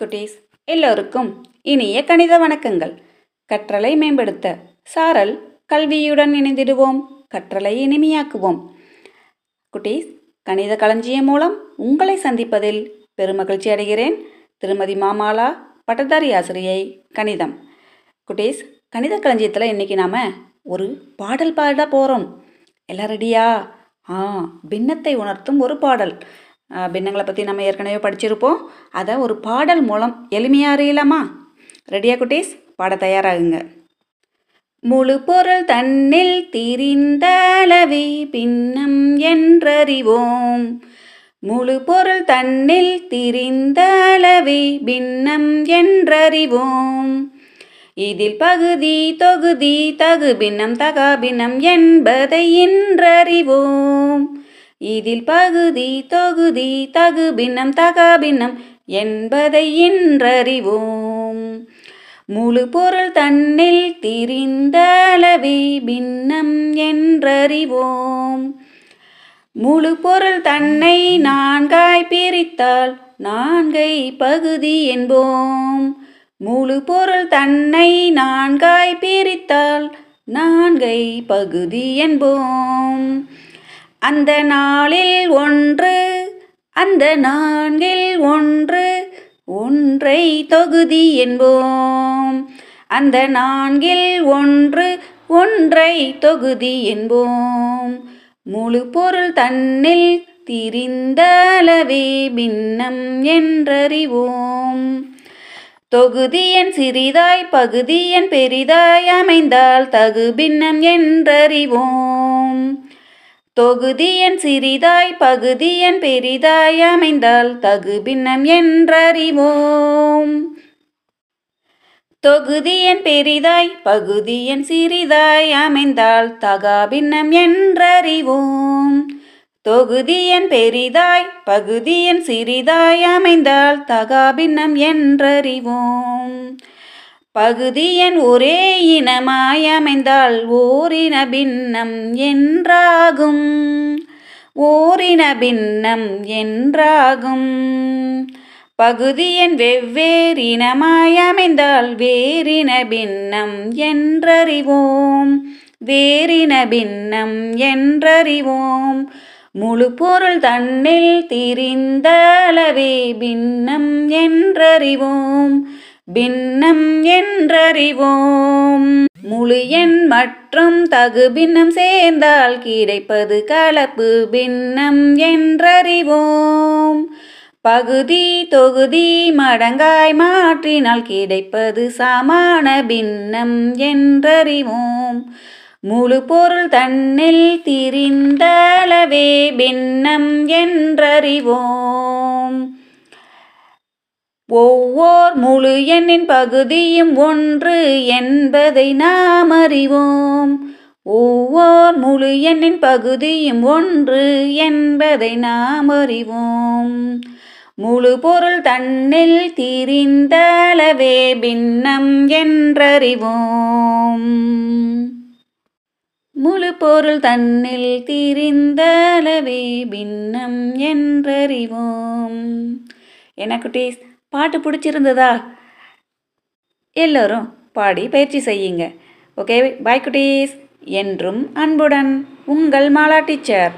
குட்டீஸ் எல்லோருக்கும் இனிய கணித வணக்கங்கள். கற்றலை மேம்படுத்த சாரல் கல்வியுடன் இணைந்திடுவோம் கற்றலை இனிமையாக்குவோம். குட்டீஸ் கணித களஞ்சியம் மூலம் உங்களை சந்திப்பதில் பெருமகிழ்ச்சி அடைகிறேன். திருமதி மாமாலா பட்டதாரி ஆசிரியை கணிதம். குட்டீஸ் கணித களஞ்சியத்தில் இன்றைக்கி நாம் ஒரு பாடல் பாட போகிறோம் எல்லாம் ரெடியா ஆ பின்னத்தை உணர்த்தும் ஒரு பாடல். பின்னங்களை பற்றி நம்ம ஏற்கனவே படிச்சிருப்போம். அதை ஒரு பாடல் மூலம் எளிமையாக அறியலாமா? ரெடியா குட்டீஸ்? பாட தயாராகுங்க. முழு பொருள் தன்னில் திரிந்தளவி பின்னம் என்றறிவோம். முழு பொருள் தன்னில் திரிந்தளவி பின்னம் என்றறிவோம். இதில் பகுதி தொகுதி தகு பின்னம் தகா பின்னம் என்பதை இன்றறிவோம். இதில் பகுதி தொகுதி தகு பின்னம் தகா பின்னம் என்பதை இன்றறிவோம். முழு பொருள் தன்னில் திரிந்தளவே பின்னம் என்றறிவோம். முழு பொருள் தன்னை நான்காய் பிரித்தால் நான்கை பகுதி என்போம். முழு பொருள் தன்னை நான்காய் பிரித்தால் நான்கை பகுதி என்போம். அந்த நாளில் ஒன்று அந்த நான்கில் ஒன்று ஒன்றை தொகுதி என்போம். அந்த நான்கில் ஒன்று ஒன்றை தொகுதி என்போம். முழு பொருள் தன்னில் திரிந்தளவே பின்னம் என்றறிவோம். தொகுதியன் சிறிதாய் பகுதியன் பெரிதாய் அமைந்தால் தகு பின்னம் என்றறிவோம். தொகுதியன் சிறிதாய் பகுதியன் பெரிதாய் அமைந்தால் தகு பின்னம் என்றறிவோம். தொகுதியன் பெரிதாய் பகுதியன் சிறிதாய் அமைந்தால் தகா பின்னம் என்றறிவோம். தொகுதியன் பெரிதாய் பகுதியன் சிறிதாய் அமைந்தால் தகா பின்னம் என்றறிவோம். பகுதியன் ஒரே இனமாய் அமைந்தால் ஓரின பின்னம் என்றாகும். ஓரின பின்னம் என்றாகும். பகுதியன் வெவ்வேறினமாய் அமைந்தால் வேறின பின்னம் என்றறிவோம். வேறின பின்னம் என்றறிவோம். முழு பொருள் தன்னில் திரிந்தளவே பின்னம் என்றறிவோம். பின்னம் என்றறிவோம். முழு எண் மற்றும் தகு பின்னம் சேர்ந்தால் கிடைப்பது கலப்பு. பின்னம் என்றறிவோம். பகுதி தொகுதி மடங்காய் மாற்றினால் கிடைப்பது சமான பின்னம் என்றறிவோம். முழு பொருள் தன்னில் திரிந்தளவே பின்னம் என்றறிவோம். ஒவ்வொரு முழு எண்ணின் பகுதியும் ஒன்று என்பதை நாம் அறிவோம். ஒவ்வொரு முழு எண்ணின் பகுதியும் ஒன்று என்பதை நாம் அறிவோம். முழு பொருள் தன்னில் திரிந்தளவே பின்னம் என்றறிவோம். முழு பொருள் தன்னில் திரிந்தளவே பின்னம் என்றறிவோம். என்ன குட்டீஸ்? பாட்டு பிடிச்சிருந்ததா? எல்லோரும் பாடி பயிற்சி செய்யுங்க. ஓகே பாய் குட்டீஸ். என்றும் அன்புடன் உங்கள் மாலா டீச்சர்.